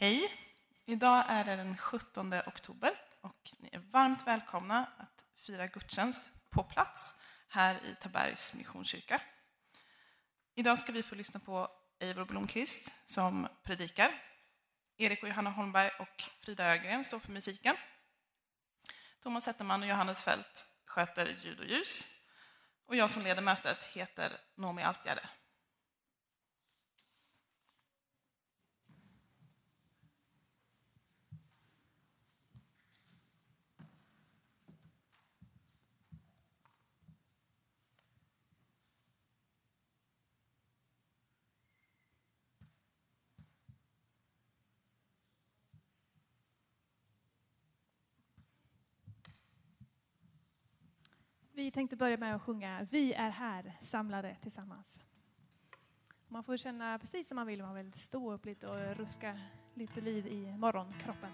Hej! Idag är det den 17 oktober och ni är varmt välkomna att fira gudstjänst på plats här i Tabergs Missionskyrka. Idag ska vi få lyssna på Eivor Blomqvist som predikar. Erik och Johanna Holmberg och Frida Ögren står för musiken. Thomas Zetterman och Johannes Fält sköter ljud och ljus. Och jag som leder mötet heter Noomi Altgärde. Vi tänkte börja med att sjunga Vi är här samlade tillsammans. Man får känna precis som man vill, man vill stå upp lite och ruska lite liv i morgonkroppen.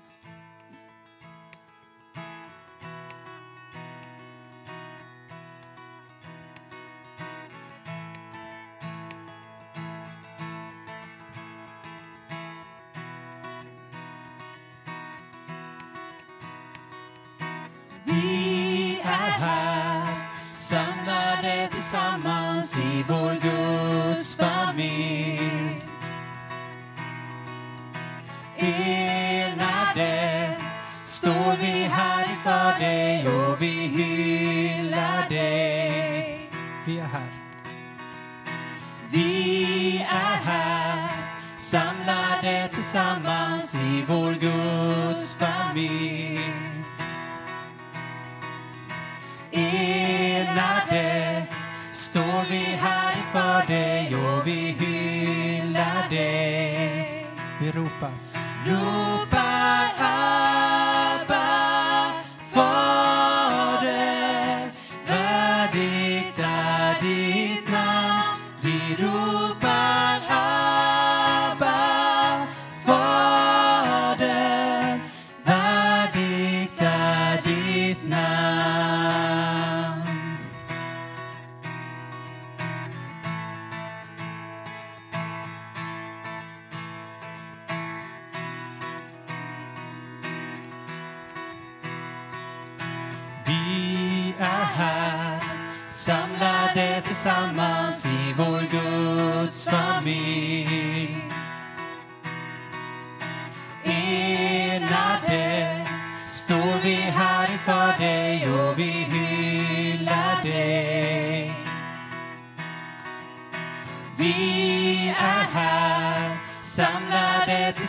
Enade står vi här inför dig och vi hyllar dig. Vi ropar. Ropar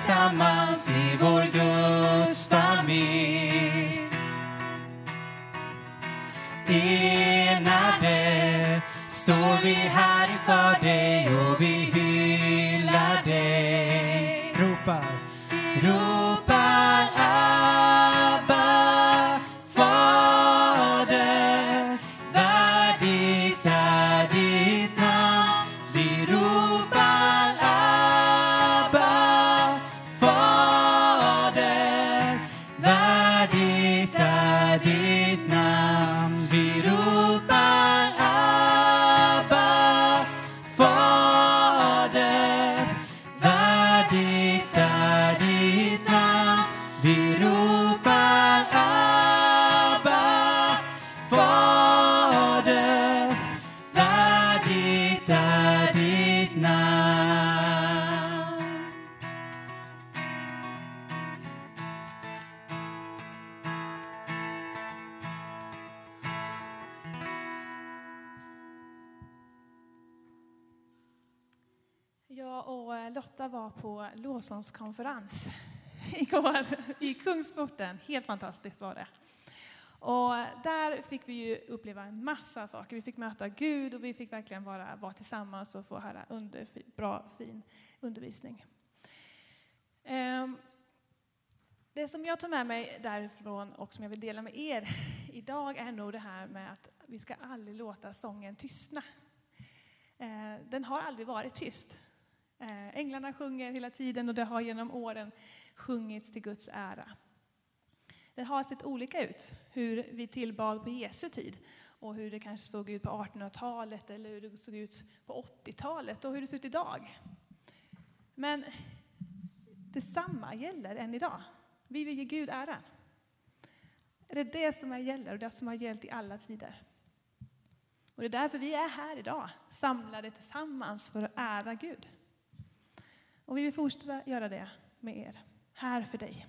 tillsammans i vår Guds familj. Enade står vi här inför Jonssons konferens igår i Kungsporten. Helt fantastiskt var det. Och där fick vi ju uppleva en massa saker. Vi fick möta Gud och vi fick verkligen vara, vara tillsammans och få höra under, bra, fin undervisning. Ehm, det som jag tar med mig därifrån och som jag vill dela med er idag är nog det här med att vi ska aldrig låta sången tystna. Ehm, den har aldrig varit tyst. Eh, änglarna sjunger hela tiden och det har genom åren sjungits till Guds ära. Det har sett olika ut, hur vi tillbad på Jesu tid och hur det kanske såg ut på 1800-talet eller hur det såg ut på 80-talet och hur det ser ut idag. Men Detsamma gäller än idag. Vi vill ge Gud äran. Det är det som gäller och det som har gällt i alla tider. Och det är därför vi är här idag, samlade tillsammans för att ära Gud. Och vi vill fortsätta göra det med er, här för dig.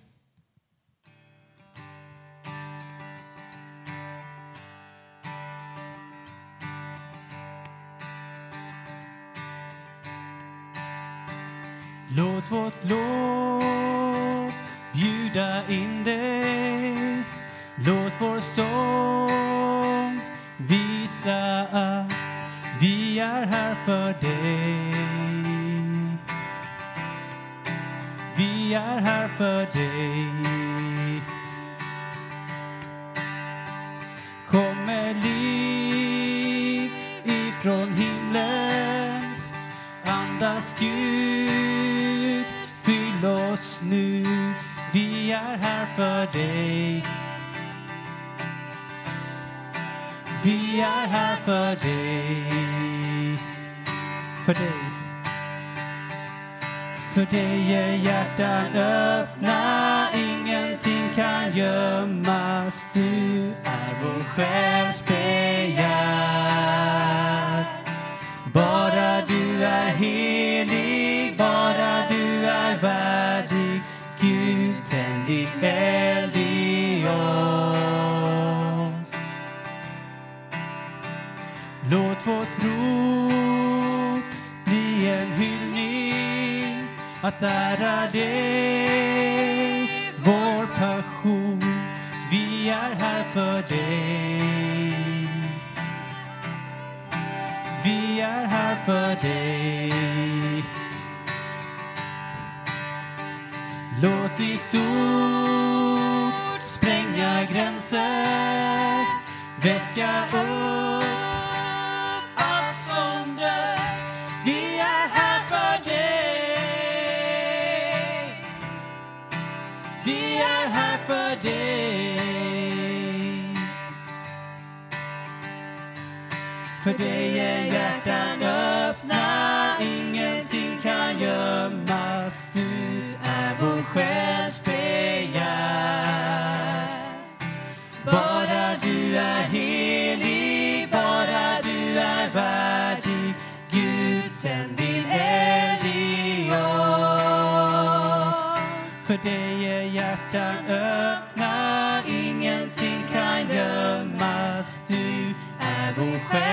Låt vårt lov bjuda in dig. Låt vår sång visa att vi är här för dig. Är här dig är hjärtan öppna, ingenting kan gömmas. Du är vår själs att ära dig, vår passion. Vi är här för dig. Vi är här för dig. Låt ditt ord spränga gränser, För dig är hjärtan öppna, ingenting kan gömmas. Du är vår själs begär. Bara du är helig, bara du är värdig. Gud, tänd din eld i oss. För dig är hjärtan öppna, ingenting kan gömmas. Du är vår själs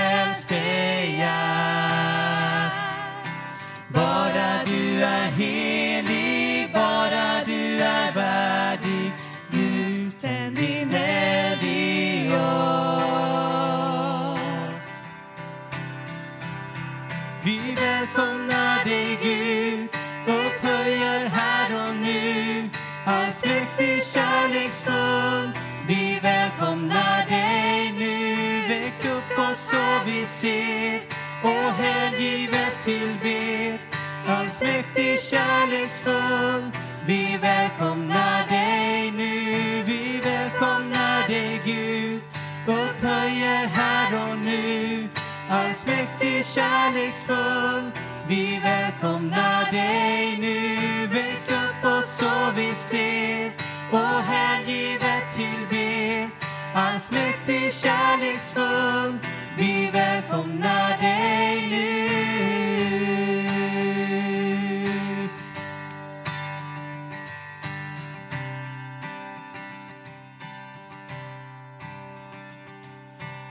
så vi ser och hängivet tillber. Allsmäktig, kärleksfull, vi välkomnar dig nu. Vi välkomnar dig Gud, upphöjer här och nu. Allsmäktig, kärleksfull, vi välkomnar dig nu. Väck upp oss så vi ser och hängivet tillber. Allsmäktig, kärleksfull, vi välkomnar dig nu.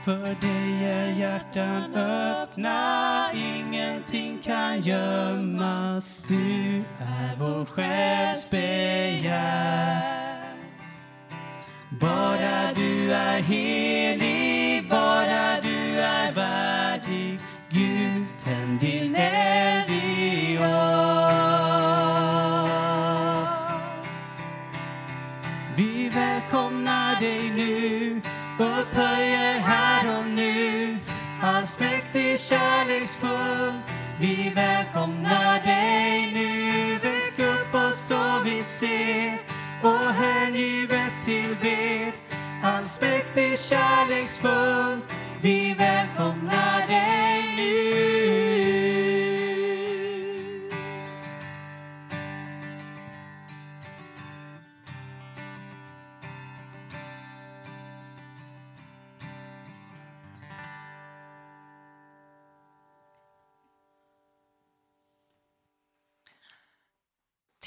För dig är hjärtan öppna, ingenting kan gömmas. Du är vår själs begär. Bara du är helig, bara du värdig. Gud, tänd din eld i oss. Vi välkomnar dig nu, upphöjer här och nu. Allsmäktig, kärleksfull, vi välkomnar dig nu. Väck upp oss så vi ser och hängivet tillber. Allsmäktig, kärleksfull,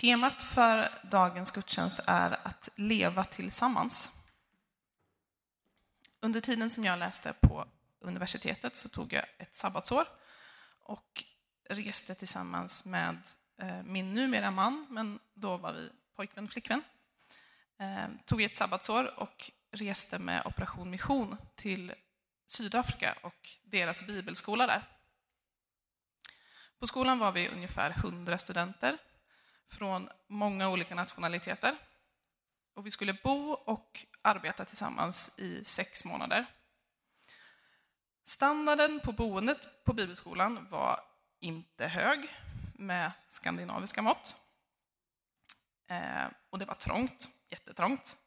Temat för dagens gudstjänst är att leva tillsammans. Under tiden som jag läste på universitetet så tog jag ett sabbatsår och reste tillsammans med eh, min numera man, men då var vi pojkvän och flickvän. Eh, tog ett sabbatsår och reste med Operation Mission till Sydafrika och deras bibelskola där. På skolan var vi ungefär 100 studenter från många olika nationaliteter. Och vi skulle bo och arbeta tillsammans i sex månader. Standarden på boendet på bibelskolan var inte hög med skandinaviska mått. Eh, och det var trångt, jättetrångt.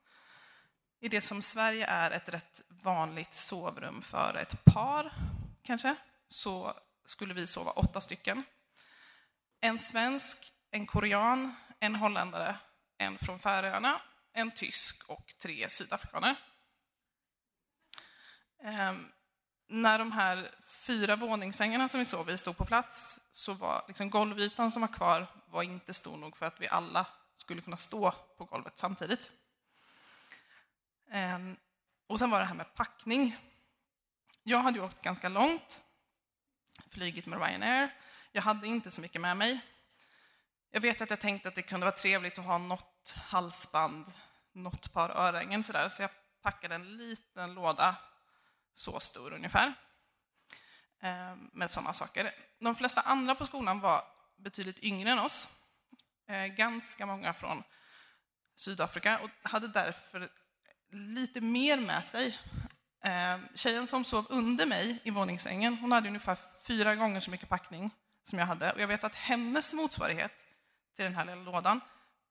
I det som Sverige är ett rätt vanligt sovrum för ett par, kanske, så skulle vi sova åtta stycken. En svensk, en korean, en holländare, en från Färöarna, en tysk och tre sydafrikaner. Ehm, när de här fyra våningssängarna som vi sov i stod på plats så var liksom golvytan som var kvar var inte stor nog för att vi alla skulle kunna stå på golvet samtidigt. Ehm, och sen var det här med packning. Jag hade ju åkt ganska långt, flygit med Ryanair. Jag hade inte så mycket med mig. Jag vet att jag tänkte att det kunde vara trevligt att ha något halsband, något par örhängen sådär, så jag packade en liten låda, så stor ungefär, ehm, med sådana saker. De flesta andra på skolan var betydligt yngre än oss. Eh, ganska många från Sydafrika och hade därför lite mer med sig. Ehm, tjejen som sov under mig i våningssängen, hon hade ungefär fyra gånger så mycket packning som jag hade. Och jag vet att hennes motsvarighet till den här lilla lådan,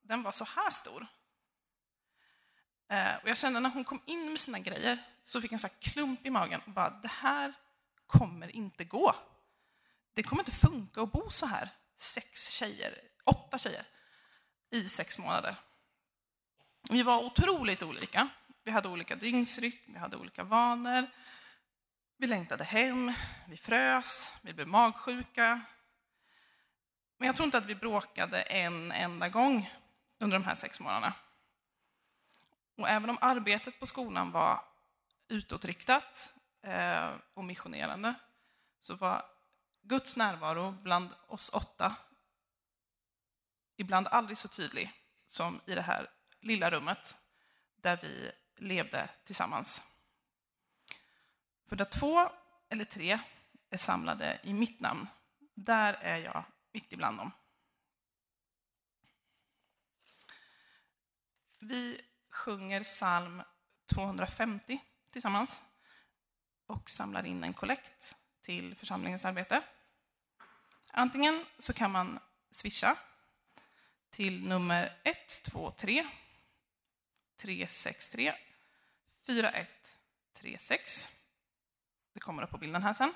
den var så här stor. Eh, och jag kände när hon kom in med sina grejer så fick jag en sån klump i magen och bara, det här kommer inte gå. Det kommer inte funka att bo så här, sex tjejer, åtta tjejer, i sex månader. Vi var otroligt olika. Vi hade olika dygnsrytm, vi hade olika vanor. Vi längtade hem, vi frös, vi blev magsjuka. Men jag tror inte att vi bråkade en enda gång under de här sex månaderna. Och även om arbetet på skolan var utåtriktat eh, och missionerande så var Guds närvaro bland oss åtta ibland aldrig så tydlig som i det här lilla rummet där vi levde tillsammans. För där två eller tre är samlade i mitt namn, där är jag mitt ibland dem. Vi sjunger psalm 250 tillsammans och samlar in en kollekt till församlingens arbete. Antingen så kan man swisha till nummer 123 363 4136. Det kommer upp på bilden här sen.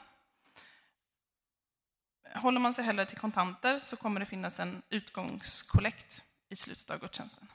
Håller man sig hellre till kontanter så kommer det finnas en utgångskollekt i slutet av gudstjänsten.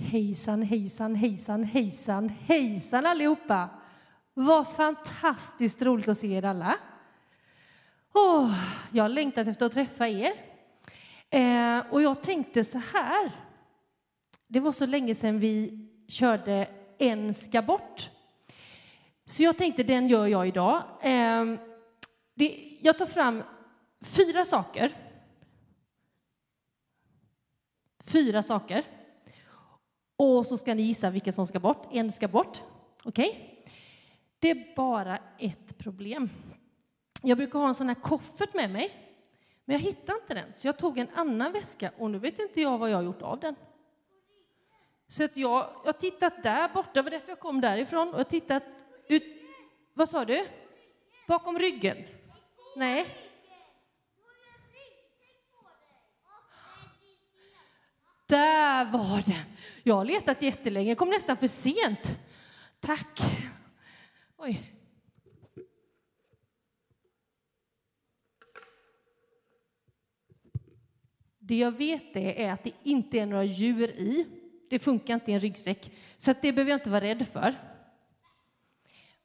Hejsan, hejsan, hejsan, hejsan, hejsan allihopa! Vad fantastiskt roligt att se er alla. Oh, jag har längtat efter att träffa er. Eh, och jag tänkte så här. Det var så länge sedan vi körde En ska bort. Så jag tänkte den gör jag idag. Eh, det, jag tar fram fyra saker. Fyra saker. Och så ska ni gissa vilka som ska bort. En ska bort. Okej? Okay? Det är bara ett problem. Jag brukar ha en sån här koffert med mig, men jag hittade inte den, så jag tog en annan väska och nu vet inte jag vad jag har gjort av den. Så att jag, har tittat där borta, det var därför jag kom därifrån, och jag har tittat ut... Vad sa du? Bakom ryggen? Nej. Där var den! Jag har letat jättelänge, Jag kom nästan för sent. Tack. Oj. Det jag vet är att det inte är några djur i. Det funkar inte i en ryggsäck, så det behöver jag inte vara rädd för.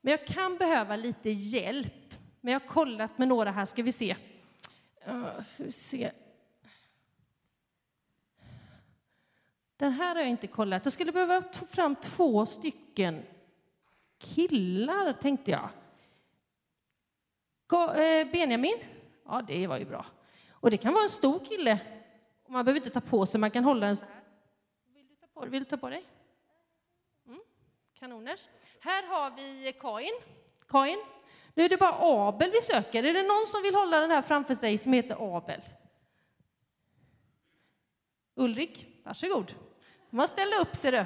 Men jag kan behöva lite hjälp. Men jag har kollat med några här, ska vi se. Uh, vi se. Den här har jag inte kollat. Jag skulle behöva ta fram två stycken killar, tänkte jag. Eh, Benjamin? Ja, det var ju bra. Och det kan vara en stor kille. Man behöver inte ta på sig, man kan hålla den så här. Vill du ta på, Vill du ta på dig? Mm. Kanoners. Här har vi Kain. Kain. Nu är det bara Abel vi söker. Är det någon som vill hålla den här framför sig som heter Abel? Ulrik, varsågod. Man ställer upp sig du.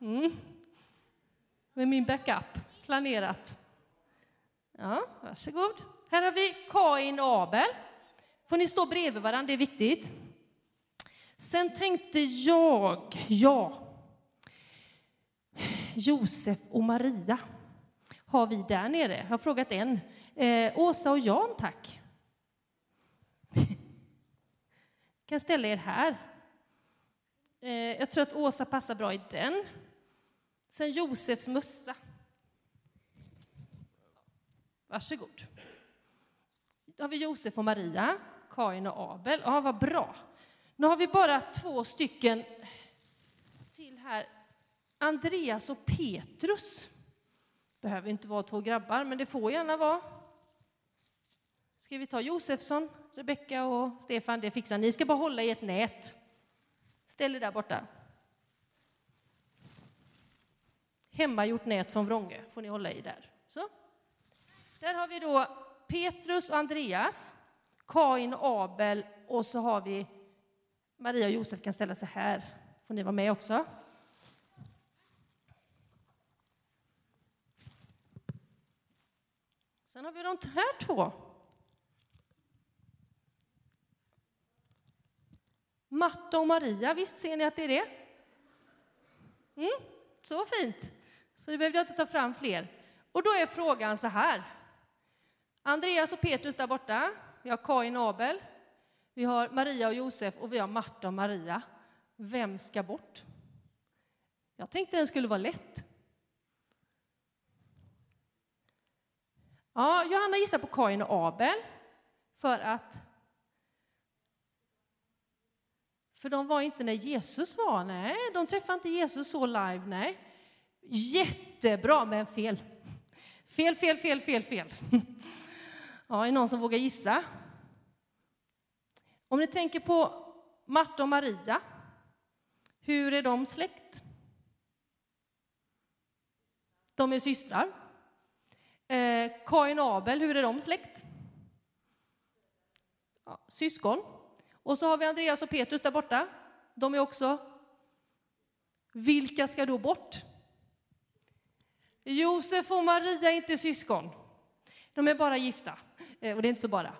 Mm med min backup planerat. Ja, varsågod. Här har vi Kain och Abel. Får ni stå bredvid varandra, det är viktigt. Sen tänkte jag, ja, Josef och Maria har vi där nere. Jag har frågat en. Eh, Åsa och Jan, tack. kan ställa er här. Eh, jag tror att Åsa passar bra i den. Sen Josefs mössa. Varsågod. Då har vi Josef och Maria, Kain och Abel. Ja, vad bra. Nu har vi bara två stycken till här. Andreas och Petrus. Behöver inte vara två grabbar, men det får gärna vara. Ska vi ta Josefsson, Rebecka och Stefan? Det fixar ni. ska bara hålla i ett nät. Ställ er där borta. Hemmagjort nät från Vrångö får ni hålla i där. Så. Där har vi då Petrus och Andreas, Kain och Abel och så har vi Maria och Josef kan ställa sig här. Får ni vara med också. Sen har vi de här två. Marta och Maria, visst ser ni att det är det? Mm, så fint. Så det behövde jag inte ta fram fler. Och då är frågan så här. Andreas och Petrus där borta. Vi har Kain och Abel. Vi har Maria och Josef och vi har Marta och Maria. Vem ska bort? Jag tänkte den skulle vara lätt. Ja, Johanna gissar på Kain och Abel för att för de var inte när Jesus var, nej, de träffade inte Jesus så live, nej. Jättebra, men fel. Fel, fel, fel, fel, fel. Ja, är det någon som vågar gissa? Om ni tänker på Marta och Maria, hur är de släkt? De är systrar. Eh, Kain och Abel, hur är de släkt? Ja, syskon. Och så har vi Andreas och Petrus där borta. De är också... Vilka ska då bort? Josef och Maria är inte syskon. De är bara gifta. Eh, och det är inte så bara.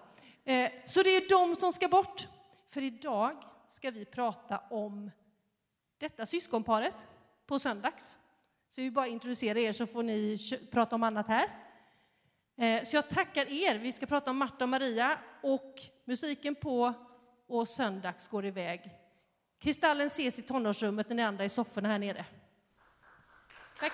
Eh, så det är de som ska bort. För idag ska vi prata om detta syskonparet på söndags. Så vi bara introducera er så får ni prata om annat här. Eh, så jag tackar er. Vi ska prata om Marta och Maria och musiken på och söndags går iväg. Kristallen ses i tonårsrummet, den andra i sofforna här nere. Tack.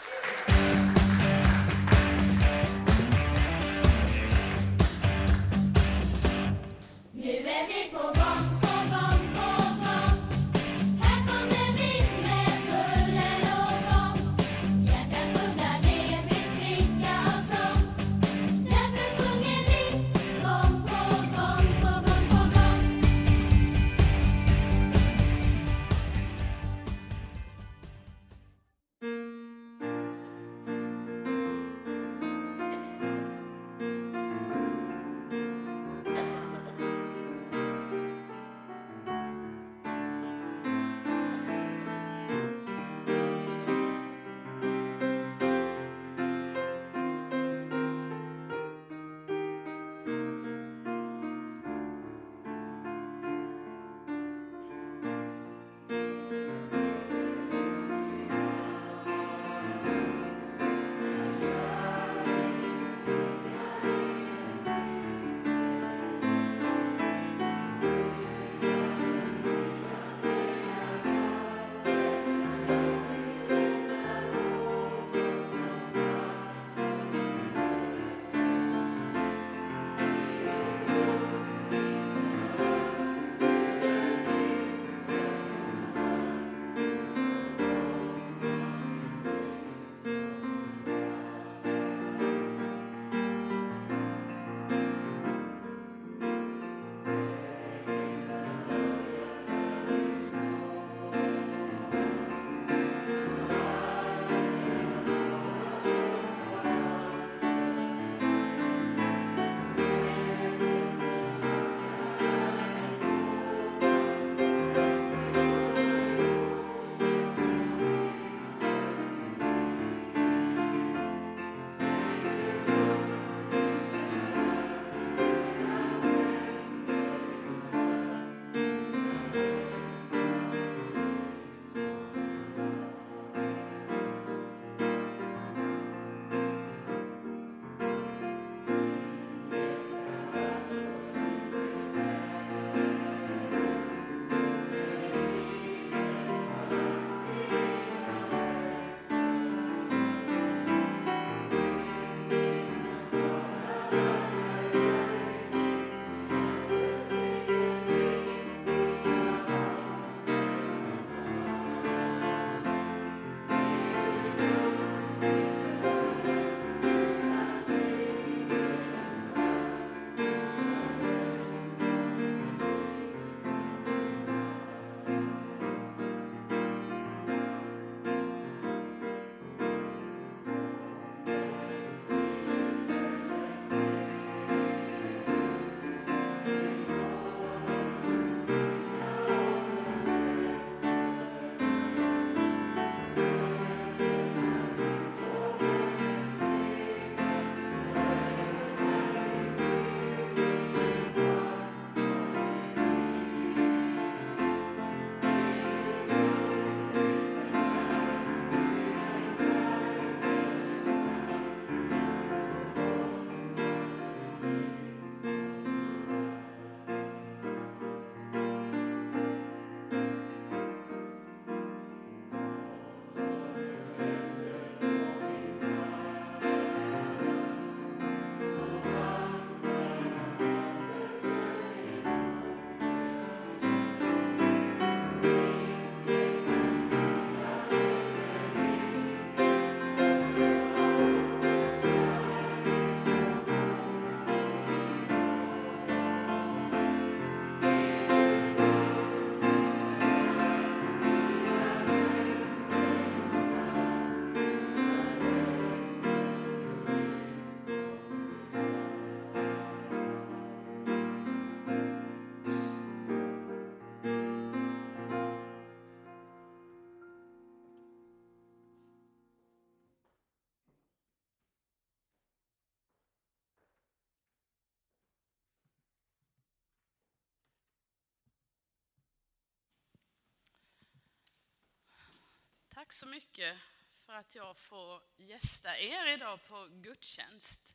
Tack så mycket för att jag får gästa er idag på gudstjänst.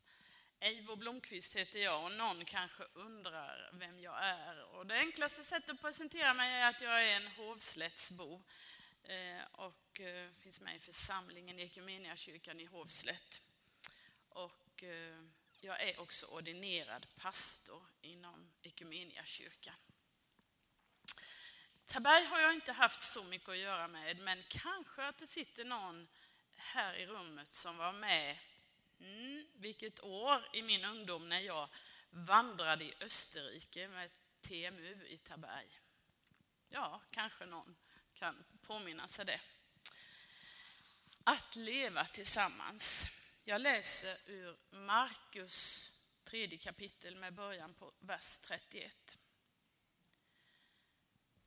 Eivor Blomqvist heter jag och någon kanske undrar vem jag är. Och det enklaste sättet att presentera mig är att jag är en Hovslättsbo eh, och eh, finns med i församlingen Ekumeniakyrkan i Hovslätt. Och eh, jag är också ordinerad pastor inom Ekumeniakyrkan. Taberg har jag inte haft så mycket att göra med, men kanske att det sitter någon här i rummet som var med Mm, vilket år i min ungdom när jag vandrade i Österrike med TMU i Taberg. Ja, kanske någon kan påminna sig det. Att leva tillsammans. Jag läser ur Markus tredje kapitel med början på vers 31.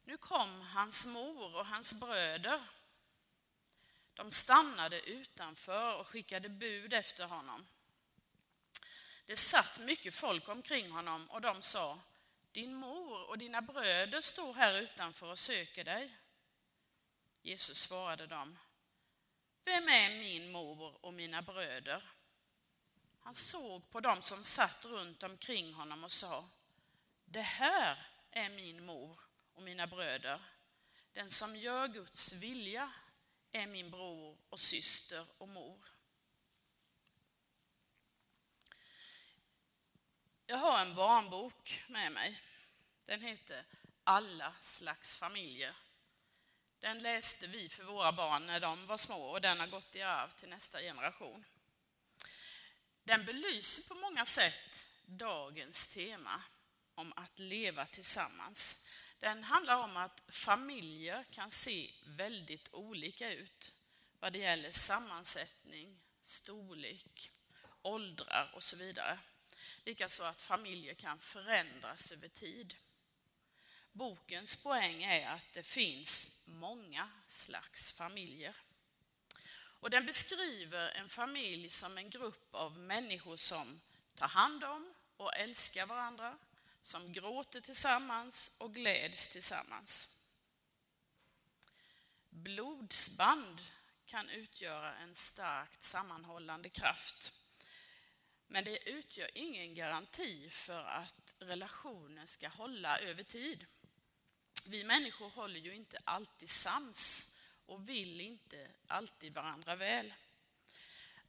Nu kom hans mor och hans bröder de stannade utanför och skickade bud efter honom. Det satt mycket folk omkring honom och de sa, din mor och dina bröder står här utanför och söker dig. Jesus svarade dem, vem är min mor och mina bröder? Han såg på dem som satt runt omkring honom och sa, det här är min mor och mina bröder, den som gör Guds vilja är min bror och syster och mor. Jag har en barnbok med mig. Den heter Alla slags familjer. Den läste vi för våra barn när de var små och den har gått i arv till nästa generation. Den belyser på många sätt dagens tema om att leva tillsammans. Den handlar om att familjer kan se väldigt olika ut vad det gäller sammansättning, storlek, åldrar och så vidare. Likaså att familjer kan förändras över tid. Bokens poäng är att det finns många slags familjer. Och den beskriver en familj som en grupp av människor som tar hand om och älskar varandra, som gråter tillsammans och gläds tillsammans. Blodsband kan utgöra en starkt sammanhållande kraft. Men det utgör ingen garanti för att relationen ska hålla över tid. Vi människor håller ju inte alltid sams och vill inte alltid varandra väl.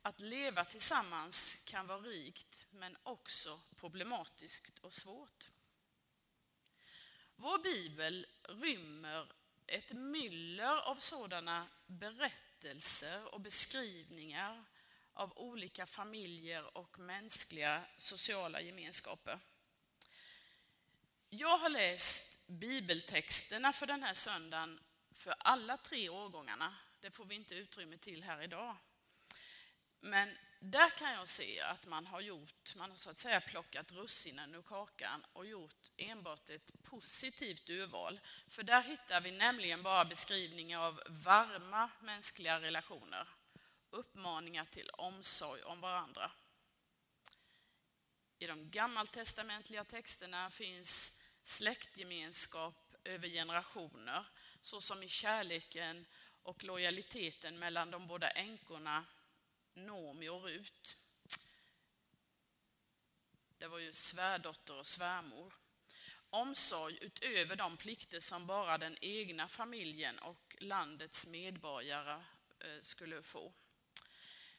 Att leva tillsammans kan vara rikt men också problematiskt och svårt. Vår bibel rymmer ett myller av sådana berättelser och beskrivningar av olika familjer och mänskliga sociala gemenskaper. Jag har läst bibeltexterna för den här söndagen för alla tre årgångarna. Det får vi inte utrymme till här idag. Men där kan jag se att man har gjort, man har så att säga plockat russinen ur kakan och gjort enbart ett positivt urval. För där hittar vi nämligen bara beskrivningar av varma mänskliga relationer, uppmaningar till omsorg om varandra. I de gammaltestamentliga texterna finns släktgemenskap över generationer, såsom i kärleken och lojaliteten mellan de båda änkorna Noomi och Rut. Det var ju svärdotter och svärmor. Omsorg utöver de plikter som bara den egna familjen och landets medborgare eh, skulle få.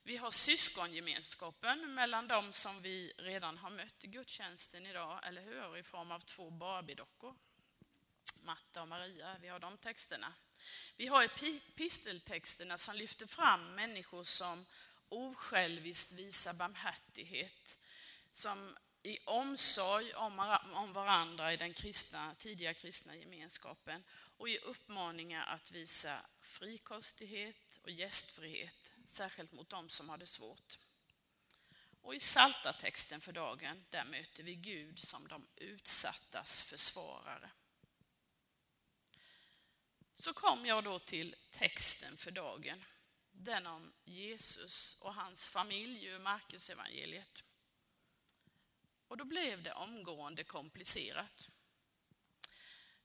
Vi har syskongemenskapen mellan de som vi redan har mött i gudstjänsten idag, eller hur? I form av två Barbiedockor. Matta och Maria, vi har de texterna. Vi har episteltexterna som lyfter fram människor som osjälviskt visa barmhärtighet, som i omsorg om varandra i den kristna, tidiga kristna gemenskapen och i uppmaningar att visa frikostighet och gästfrihet, särskilt mot dem som har det svårt. Och i Saltartexten för dagen, där möter vi Gud som de utsattas försvarare. Så kom jag då till texten för dagen den om Jesus och hans familj ur Markusevangeliet. Och då blev det omgående komplicerat.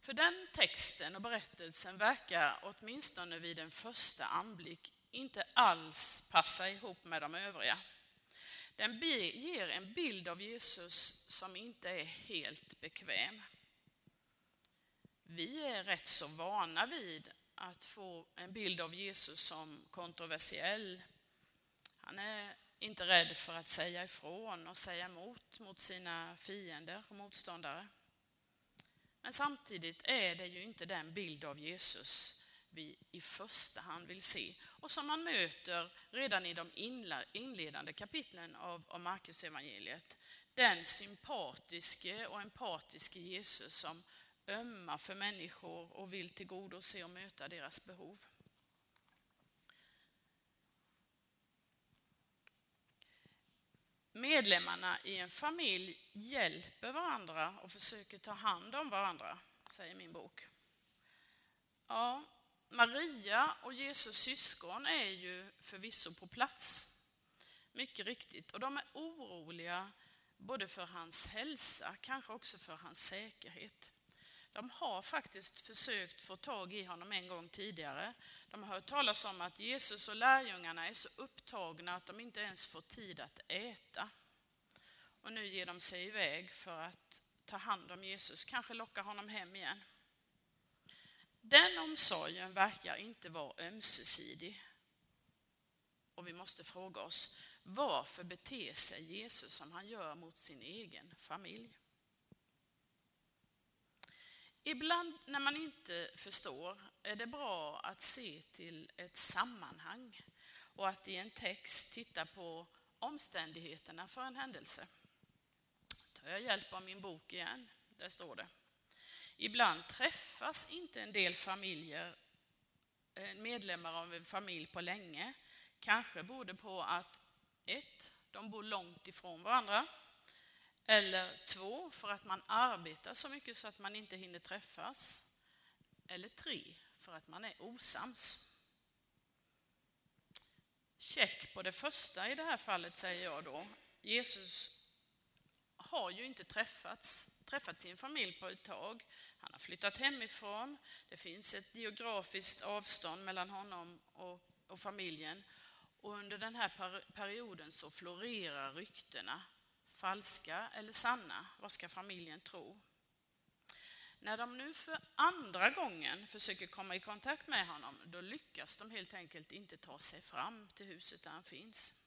För den texten och berättelsen verkar åtminstone vid en första anblick inte alls passa ihop med de övriga. Den ger en bild av Jesus som inte är helt bekväm. Vi är rätt så vana vid att få en bild av Jesus som kontroversiell. Han är inte rädd för att säga ifrån och säga emot mot sina fiender och motståndare. Men samtidigt är det ju inte den bild av Jesus vi i första hand vill se och som man möter redan i de inledande kapitlen av, av Markus evangeliet. Den sympatiske och empatiske Jesus som ömmar för människor och vill tillgodose och möta deras behov. Medlemmarna i en familj hjälper varandra och försöker ta hand om varandra, säger min bok. Ja, Maria och Jesus syskon är ju förvisso på plats. Mycket riktigt. Och de är oroliga både för hans hälsa, kanske också för hans säkerhet. De har faktiskt försökt få tag i honom en gång tidigare. De har hört talas om att Jesus och lärjungarna är så upptagna att de inte ens får tid att äta. Och nu ger de sig iväg för att ta hand om Jesus, kanske locka honom hem igen. Den omsorgen verkar inte vara ömsesidig. Och vi måste fråga oss, varför beter sig Jesus som han gör mot sin egen familj? Ibland när man inte förstår är det bra att se till ett sammanhang och att i en text titta på omständigheterna för en händelse. tar jag hjälp av min bok igen. Där står det. Ibland träffas inte en del familjer, eh, medlemmar av en familj på länge. Kanske beroende på att ett, de bor långt ifrån varandra. Eller två, för att man arbetar så mycket så att man inte hinner träffas. Eller tre, för att man är osams. Check på det första i det här fallet, säger jag då. Jesus har ju inte träffats, träffat sin familj på ett tag. Han har flyttat hemifrån. Det finns ett geografiskt avstånd mellan honom och, och familjen. Och under den här per perioden så florerar ryktena. Falska eller sanna? Vad ska familjen tro? När de nu för andra gången försöker komma i kontakt med honom, då lyckas de helt enkelt inte ta sig fram till huset där han finns.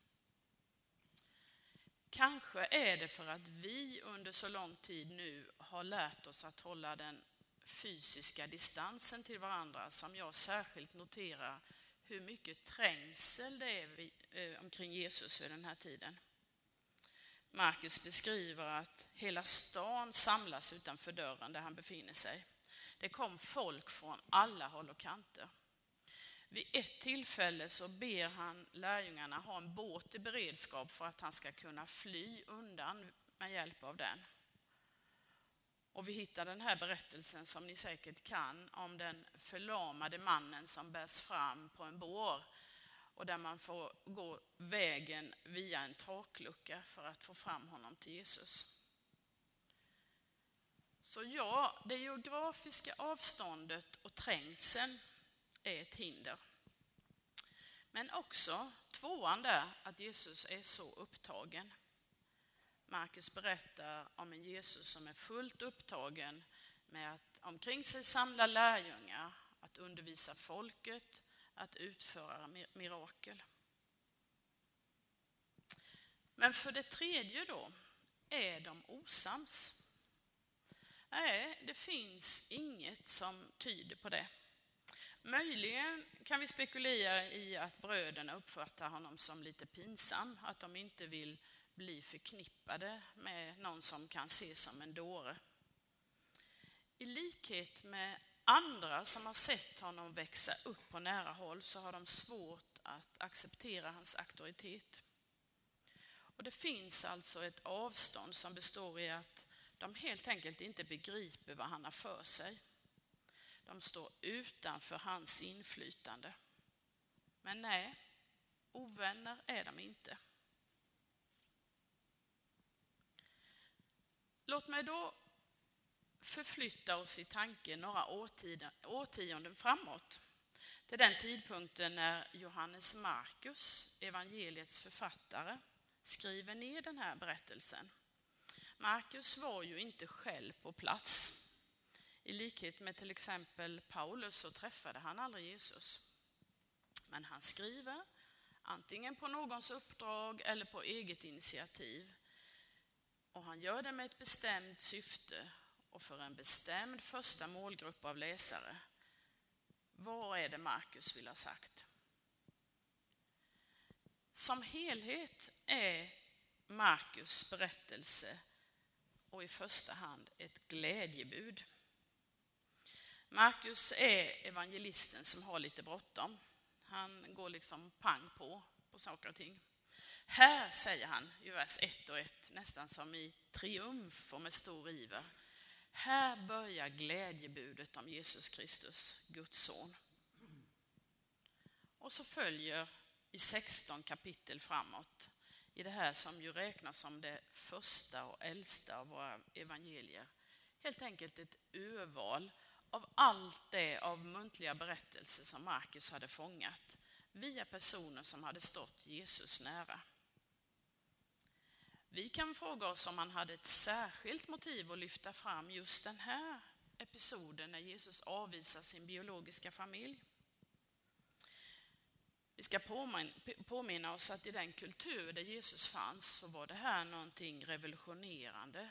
Kanske är det för att vi under så lång tid nu har lärt oss att hålla den fysiska distansen till varandra som jag särskilt noterar hur mycket trängsel det är eh, omkring Jesus vid den här tiden. Markus beskriver att hela stan samlas utanför dörren där han befinner sig. Det kom folk från alla håll och kanter. Vid ett tillfälle så ber han lärjungarna ha en båt i beredskap för att han ska kunna fly undan med hjälp av den. Och vi hittar den här berättelsen som ni säkert kan om den förlamade mannen som bärs fram på en bår och där man får gå vägen via en taklucka för att få fram honom till Jesus. Så ja, det geografiska avståndet och trängseln är ett hinder. Men också tvåan där, att Jesus är så upptagen. Markus berättar om en Jesus som är fullt upptagen med att omkring sig samla lärjungar, att undervisa folket, att utföra mirakel. Men för det tredje då, är de osams? Nej, det finns inget som tyder på det. Möjligen kan vi spekulera i att bröderna uppfattar honom som lite pinsam, att de inte vill bli förknippade med någon som kan ses som en dåre. I likhet med andra som har sett honom växa upp på nära håll så har de svårt att acceptera hans auktoritet. Och det finns alltså ett avstånd som består i att de helt enkelt inte begriper vad han har för sig. De står utanför hans inflytande. Men nej, ovänner är de inte. Låt mig då förflytta oss i tanken några årtionden framåt. Till den tidpunkten när Johannes Markus, evangeliets författare, skriver ner den här berättelsen. Markus var ju inte själv på plats. I likhet med till exempel Paulus så träffade han aldrig Jesus. Men han skriver, antingen på någons uppdrag eller på eget initiativ. Och han gör det med ett bestämt syfte och för en bestämd första målgrupp av läsare. Vad är det Markus vill ha sagt? Som helhet är Markus berättelse och i första hand ett glädjebud. Markus är evangelisten som har lite bråttom. Han går liksom pang på, på saker och ting. Här, säger han i vers 1 och 1, nästan som i triumf och med stor iver. Här börjar glädjebudet om Jesus Kristus, Guds son. Och så följer i 16 kapitel framåt i det här som ju räknas som det första och äldsta av våra evangelier. Helt enkelt ett urval av allt det av muntliga berättelser som Markus hade fångat via personer som hade stått Jesus nära. Vi kan fråga oss om han hade ett särskilt motiv att lyfta fram just den här episoden när Jesus avvisar sin biologiska familj. Vi ska påminna oss att i den kultur där Jesus fanns så var det här någonting revolutionerande.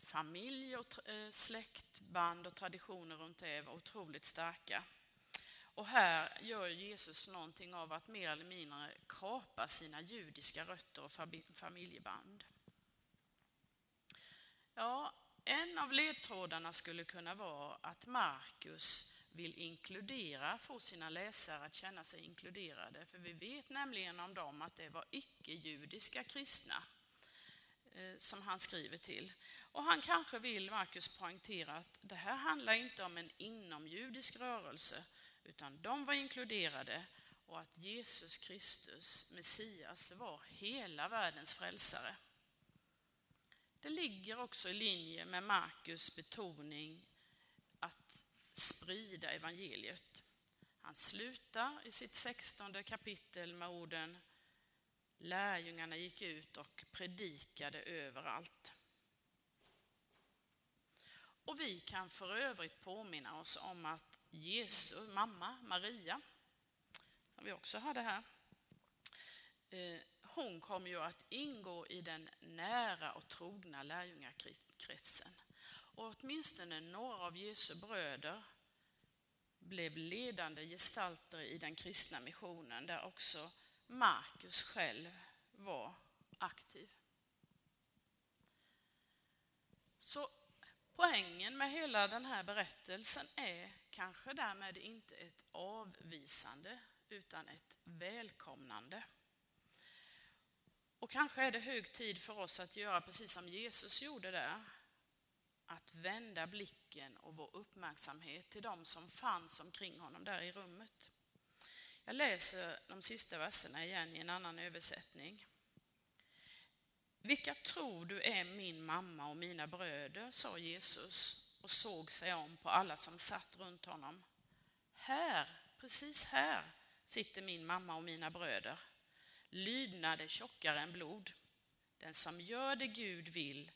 Familj och eh, släktband och traditioner runt det var otroligt starka. Och här gör Jesus någonting av att mer eller mindre kapa sina judiska rötter och familjeband. Ja, en av ledtrådarna skulle kunna vara att Markus vill inkludera, få sina läsare att känna sig inkluderade. För vi vet nämligen om dem att det var icke-judiska kristna eh, som han skriver till. Och han kanske vill, Markus, poängtera att det här handlar inte om en inomjudisk rörelse utan de var inkluderade och att Jesus Kristus, Messias, var hela världens frälsare. Det ligger också i linje med Markus betoning att sprida evangeliet. Han slutar i sitt sextonde kapitel med orden Lärjungarna gick ut och predikade överallt. Och vi kan för övrigt påminna oss om att Jesu mamma Maria, som vi också hade här, eh, hon kom ju att ingå i den nära och trogna lärjungakretsen. Och åtminstone några av Jesu bröder blev ledande gestalter i den kristna missionen där också Markus själv var aktiv. Så Poängen med hela den här berättelsen är kanske därmed inte ett avvisande utan ett välkomnande. Och kanske är det hög tid för oss att göra precis som Jesus gjorde där. Att vända blicken och vår uppmärksamhet till de som fanns omkring honom där i rummet. Jag läser de sista verserna igen i en annan översättning. Vilka tror du är min mamma och mina bröder, sa Jesus och såg sig om på alla som satt runt honom. Här, precis här, sitter min mamma och mina bröder. Lydnad är tjockare än blod. Den som gör det Gud vill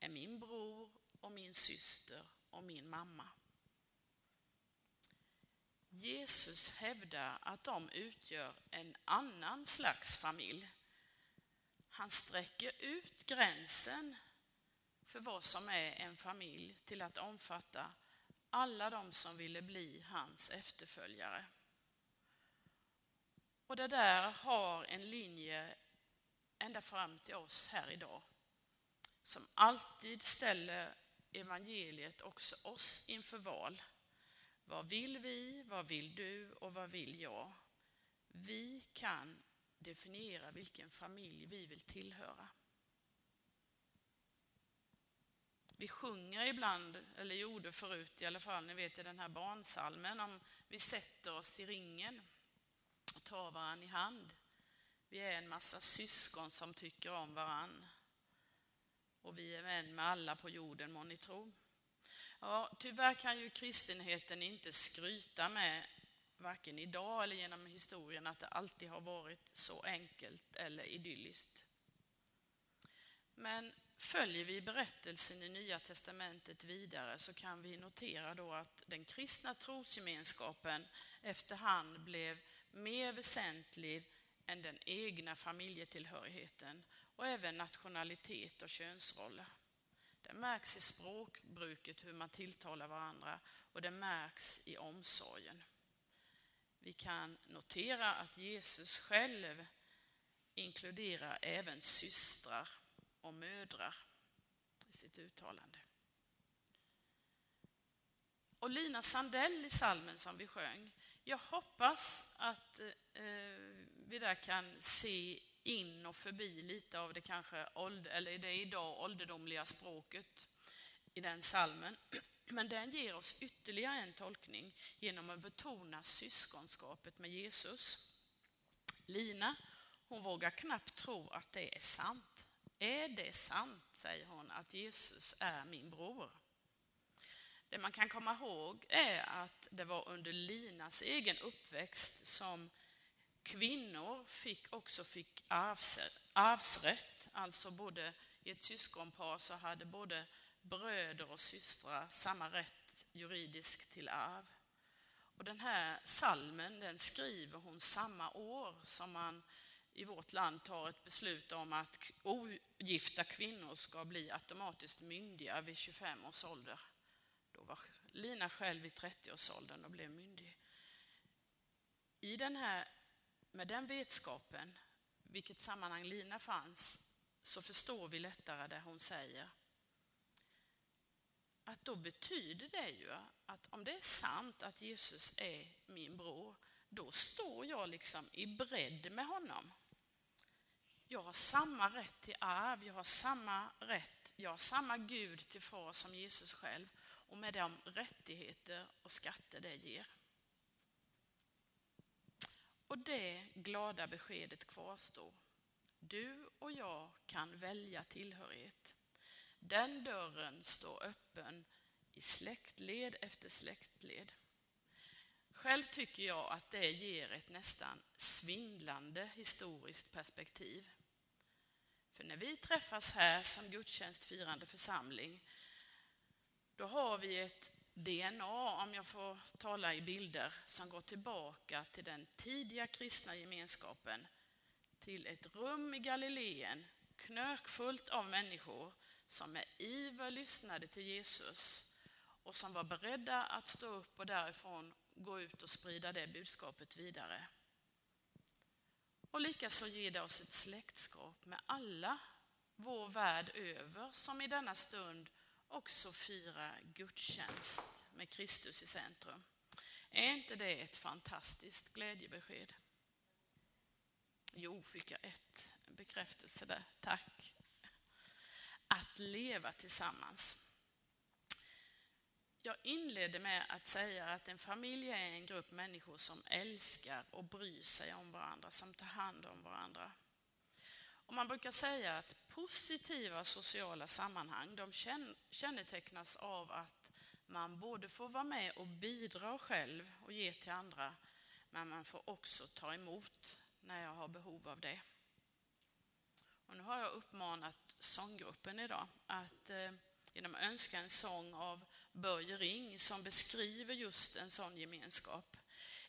är min bror och min syster och min mamma. Jesus hävdar att de utgör en annan slags familj han sträcker ut gränsen för vad som är en familj till att omfatta alla de som ville bli hans efterföljare. Och det där har en linje ända fram till oss här idag som alltid ställer evangeliet också oss inför val. Vad vill vi, vad vill du och vad vill jag? Vi kan definiera vilken familj vi vill tillhöra. Vi sjunger ibland, eller gjorde förut i alla fall, ni vet i den här barnsalmen om vi sätter oss i ringen och tar varann i hand. Vi är en massa syskon som tycker om varann. Och vi är vän med alla på jorden, må ni tro. Ja, tyvärr kan ju kristenheten inte skryta med varken idag eller genom historien att det alltid har varit så enkelt eller idylliskt. Men följer vi berättelsen i Nya testamentet vidare så kan vi notera då att den kristna trosgemenskapen efterhand blev mer väsentlig än den egna familjetillhörigheten och även nationalitet och könsroller. Det märks i språkbruket hur man tilltalar varandra och det märks i omsorgen. Vi kan notera att Jesus själv inkluderar även systrar och mödrar i sitt uttalande. Och Lina Sandell i salmen som vi sjöng, jag hoppas att eh, vi där kan se in och förbi lite av det kanske ålder, eller det idag ålderdomliga språket i den salmen. Men den ger oss ytterligare en tolkning genom att betona syskonskapet med Jesus. Lina, hon vågar knappt tro att det är sant. Är det sant, säger hon, att Jesus är min bror? Det man kan komma ihåg är att det var under Linas egen uppväxt som kvinnor fick, också fick arvsrätt, alltså både i ett syskonpar så hade både bröder och systrar samma rätt juridiskt till arv. Och den här salmen den skriver hon samma år som man i vårt land tar ett beslut om att ogifta kvinnor ska bli automatiskt myndiga vid 25 års ålder. Då var Lina själv i 30-årsåldern och blev myndig. I den här, med den vetskapen, vilket sammanhang Lina fanns, så förstår vi lättare det hon säger. Att då betyder det ju att om det är sant att Jesus är min bror, då står jag liksom i bredd med honom. Jag har samma rätt till arv, jag har samma rätt, jag har samma Gud till far som Jesus själv och med de rättigheter och skatter det ger. Och det glada beskedet kvarstår. Du och jag kan välja tillhörighet. Den dörren står öppen i släktled efter släktled. Själv tycker jag att det ger ett nästan svindlande historiskt perspektiv. För när vi träffas här som gudstjänstfirande församling, då har vi ett DNA, om jag får tala i bilder, som går tillbaka till den tidiga kristna gemenskapen, till ett rum i Galileen, knökfullt av människor som med iver lyssnade till Jesus och som var beredda att stå upp och därifrån gå ut och sprida det budskapet vidare. Och likaså ger det oss ett släktskap med alla vår värld över som i denna stund också firar gudstjänst med Kristus i centrum. Är inte det ett fantastiskt glädjebesked? Jo, fick jag ett bekräftelse där. Tack. Att leva tillsammans. Jag inledde med att säga att en familj är en grupp människor som älskar och bryr sig om varandra, som tar hand om varandra. Och man brukar säga att positiva sociala sammanhang de kännetecknas av att man både får vara med och bidra själv och ge till andra, men man får också ta emot när jag har behov av det. Och nu har jag uppmanat sånggruppen idag att eh, genom att önska en sång av Börje Ring som beskriver just en sån gemenskap.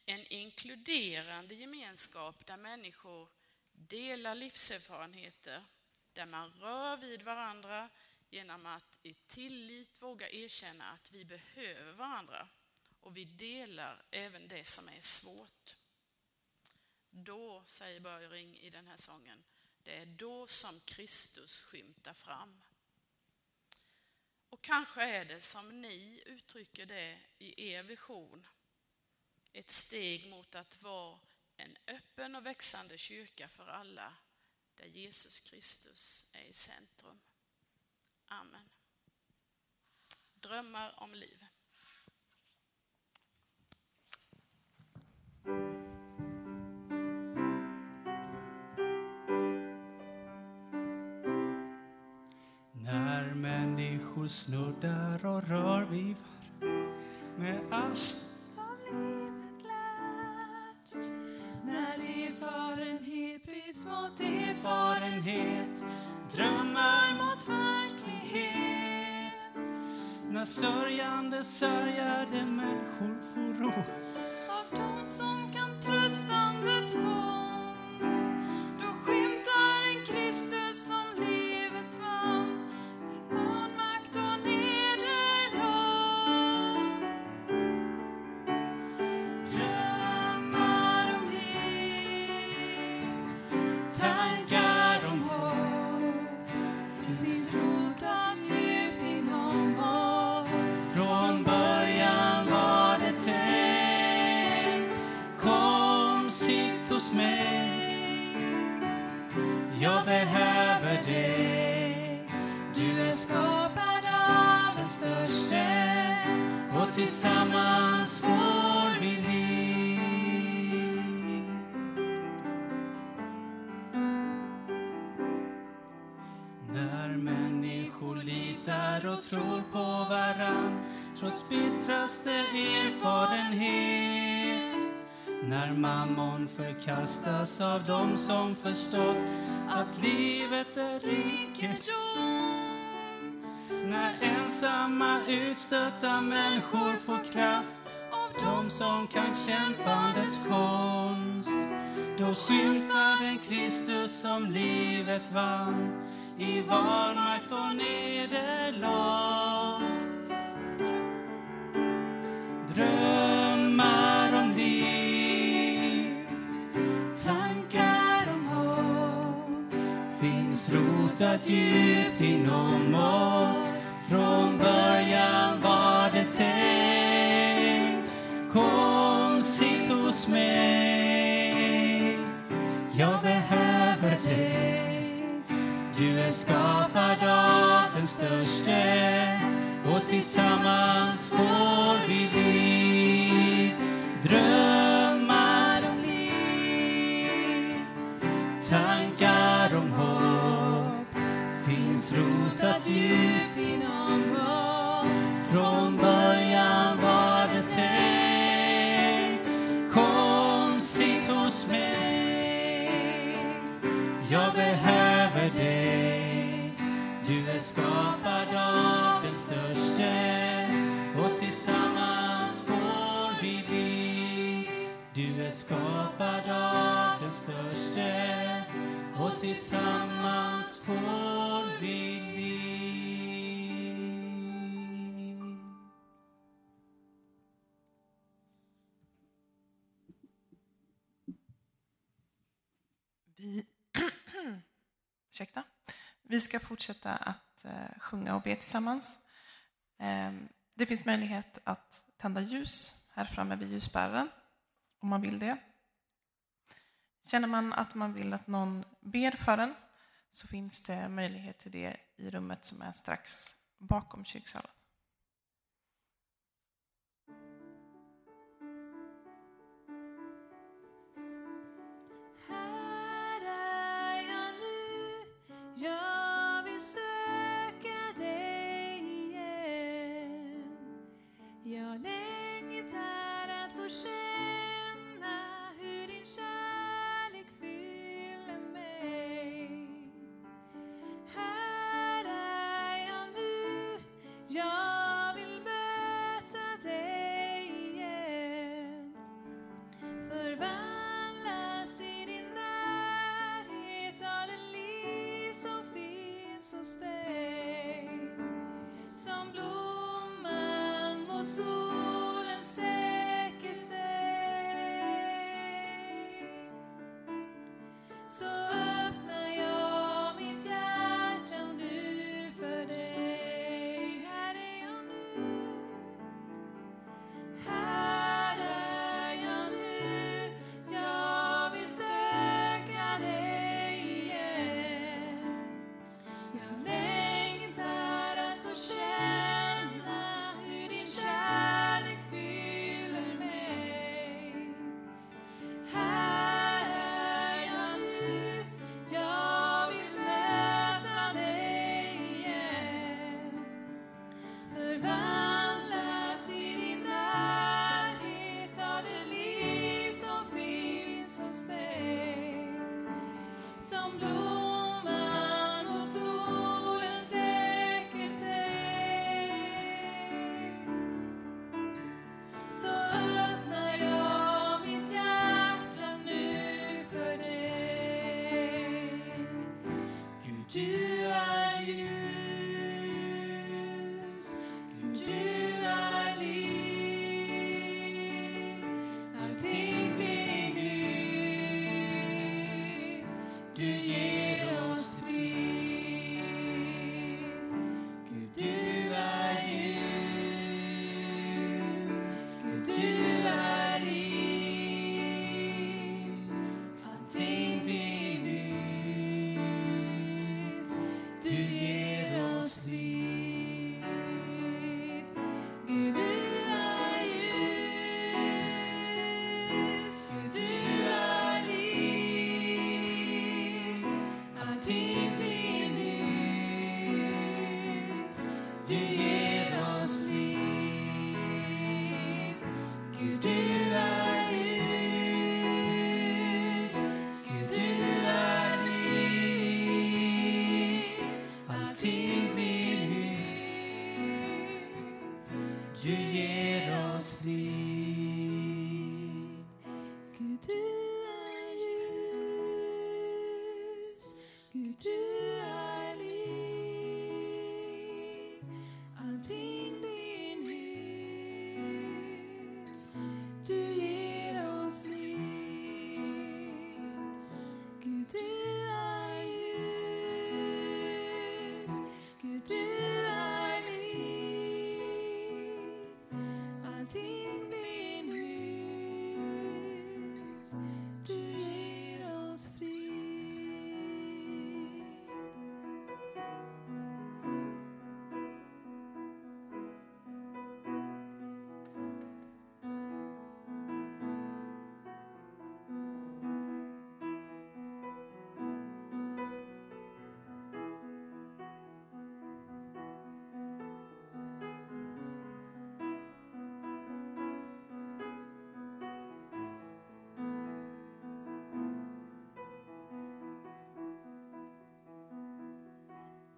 En inkluderande gemenskap där människor delar livserfarenheter, där man rör vid varandra genom att i tillit våga erkänna att vi behöver varandra och vi delar även det som är svårt. Då, säger Börje Ring i den här sången, det är då som Kristus skymtar fram. Och kanske är det som ni uttrycker det i er vision, ett steg mot att vara en öppen och växande kyrka för alla, där Jesus Kristus är i centrum. Amen. Drömmar om liv. Snuddar och rör vid var med allt Som livet lärt När erfarenhet byts mot erfarenhet drömmar mot verklighet. När sörjande, sörjade människor får ro. Kastas av dem som förstått att livet är rikedom när ensamma utstötta människor får kraft av dem som kan kämpandets konst. Då skymtar en Kristus som livet vann i vanmakt och nederlag. Rotat djupt inom oss. Från början var det tänkt. Kom, sitt hos mig. Jag behöver dig. Du är skapad av den störste och tillsammans får vi skapad av den störste och tillsammans får vi liv Du är skapad av den störste och tillsammans får vi liv Vi, ursäkta. Vi ska fortsätta att eh, sjunga och be tillsammans. Eh, det finns möjlighet att tända ljus här framme vid ljusbäraren om man vill det. Känner man att man vill att någon ber för en så finns det möjlighet till det i rummet som är strax bakom kyrksalen.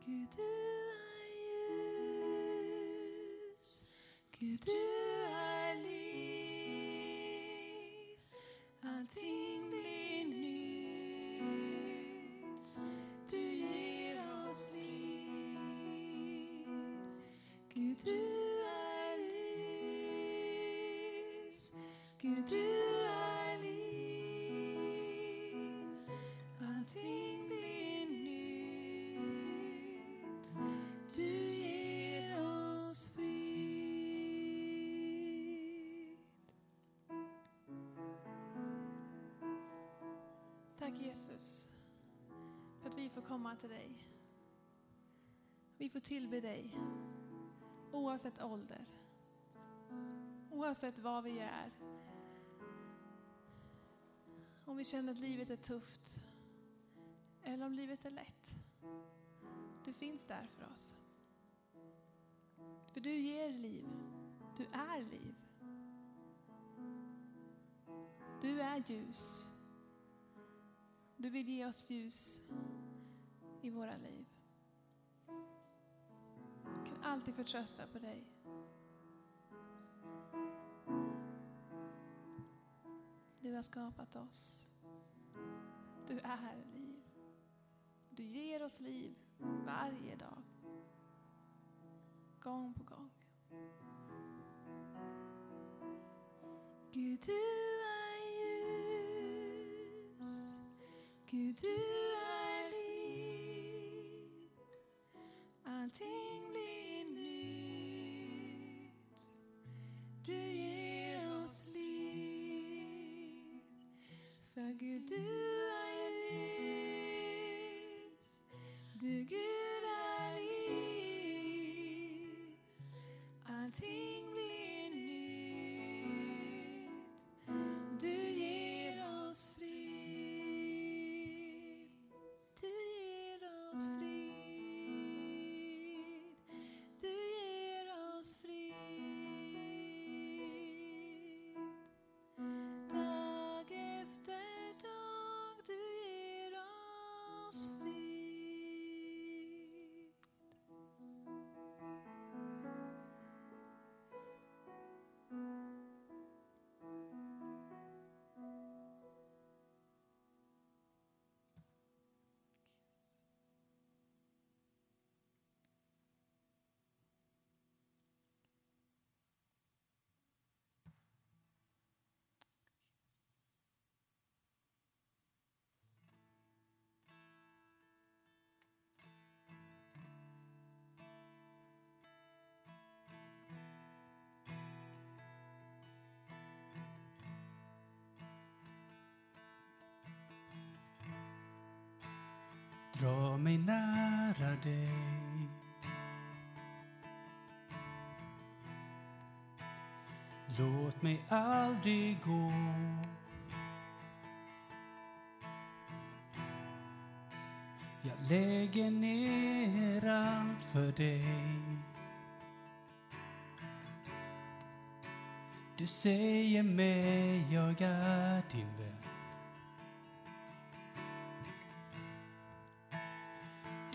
Gud, du är ljus. Gud, du är liv. Allting blir nytt. Du ger oss liv. Gud, du är ljus. Gud, du Tack Jesus för att vi får komma till dig. Vi får tillbe dig oavsett ålder. Oavsett vad vi är. Om vi känner att livet är tufft eller om livet är lätt. Du finns där för oss. För du ger liv. Du är liv. Du är ljus. Du vill ge oss ljus i våra liv. Vi kan alltid förtrösta på dig. Du har skapat oss. Du är liv. Du ger oss liv varje dag. Gud, du är ljus. Du, Gud, Dra mig nära dig. Låt mig aldrig gå. Jag lägger ner allt för dig. Du säger mig jag är din vän.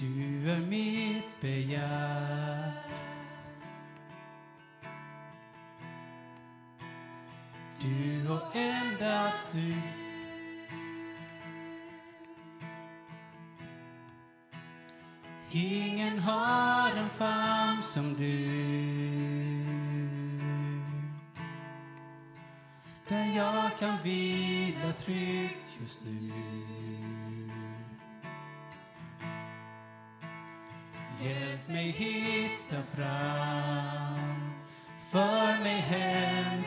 Du är mitt begär. Du och endast du. Ingen har en famn som du. Där jag kan vila tryggt just nu. Mig hitta fram, för mig hem.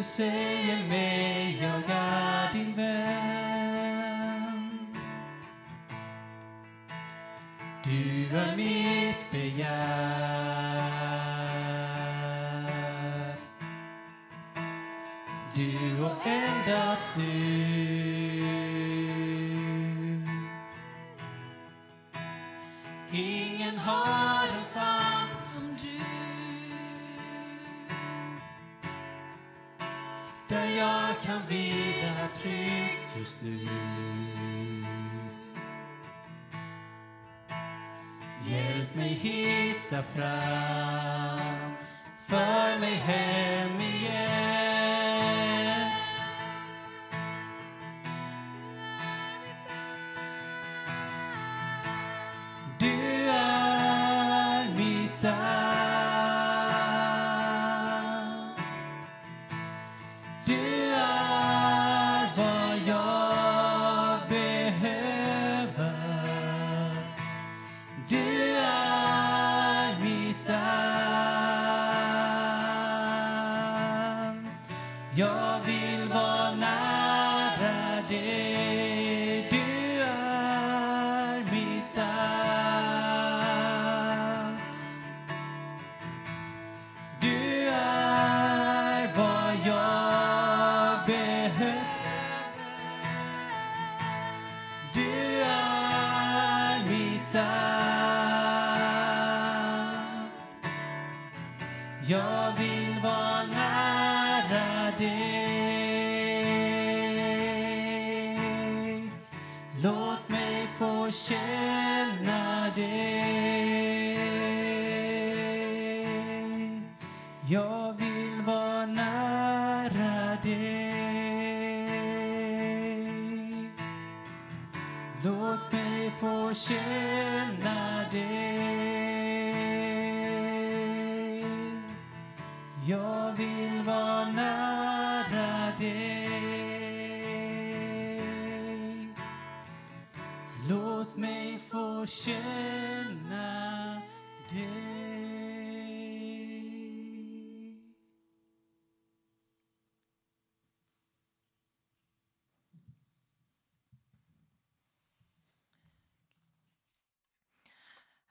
Du säger jag kan vila tryggt just nu. Hjälp mig hitta fram, för mig hem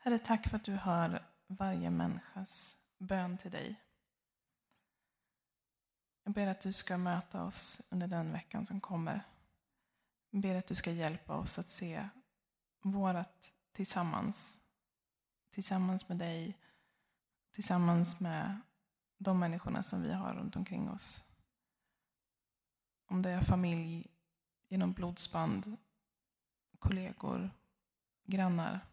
Herre, tack för att du hör varje människas bön till dig. Jag ber att du ska möta oss under den veckan som kommer. Jag ber att du ska hjälpa oss att se vårat tillsammans. Tillsammans med dig, tillsammans med de människorna som vi har runt omkring oss. Om det är familj genom blodsband, kollegor, grannar.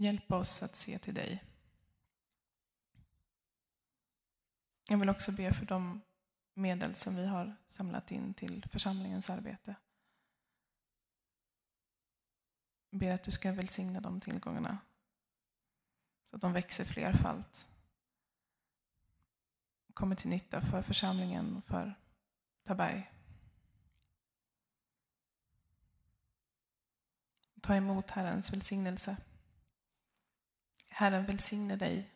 Hjälp oss att se till dig. Jag vill också be för de medel som vi har samlat in till församlingens arbete. Jag ber att du ska välsigna de tillgångarna så att de växer flerfalt. Kommer till nytta för församlingen och för Taberg. Ta emot Herrens välsignelse. Herren välsigne dig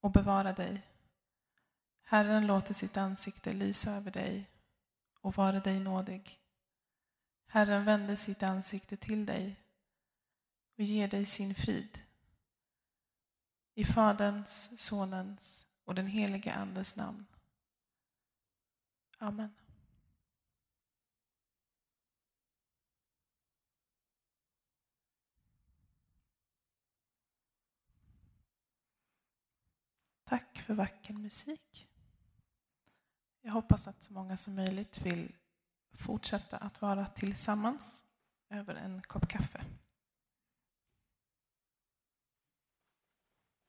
och bevara dig. Herren låter sitt ansikte lysa över dig och vare dig nådig. Herren vände sitt ansikte till dig och ger dig sin frid. I Faderns, Sonens och den helige Andes namn. Amen. Tack för vacker musik. Jag hoppas att så många som möjligt vill fortsätta att vara tillsammans över en kopp kaffe.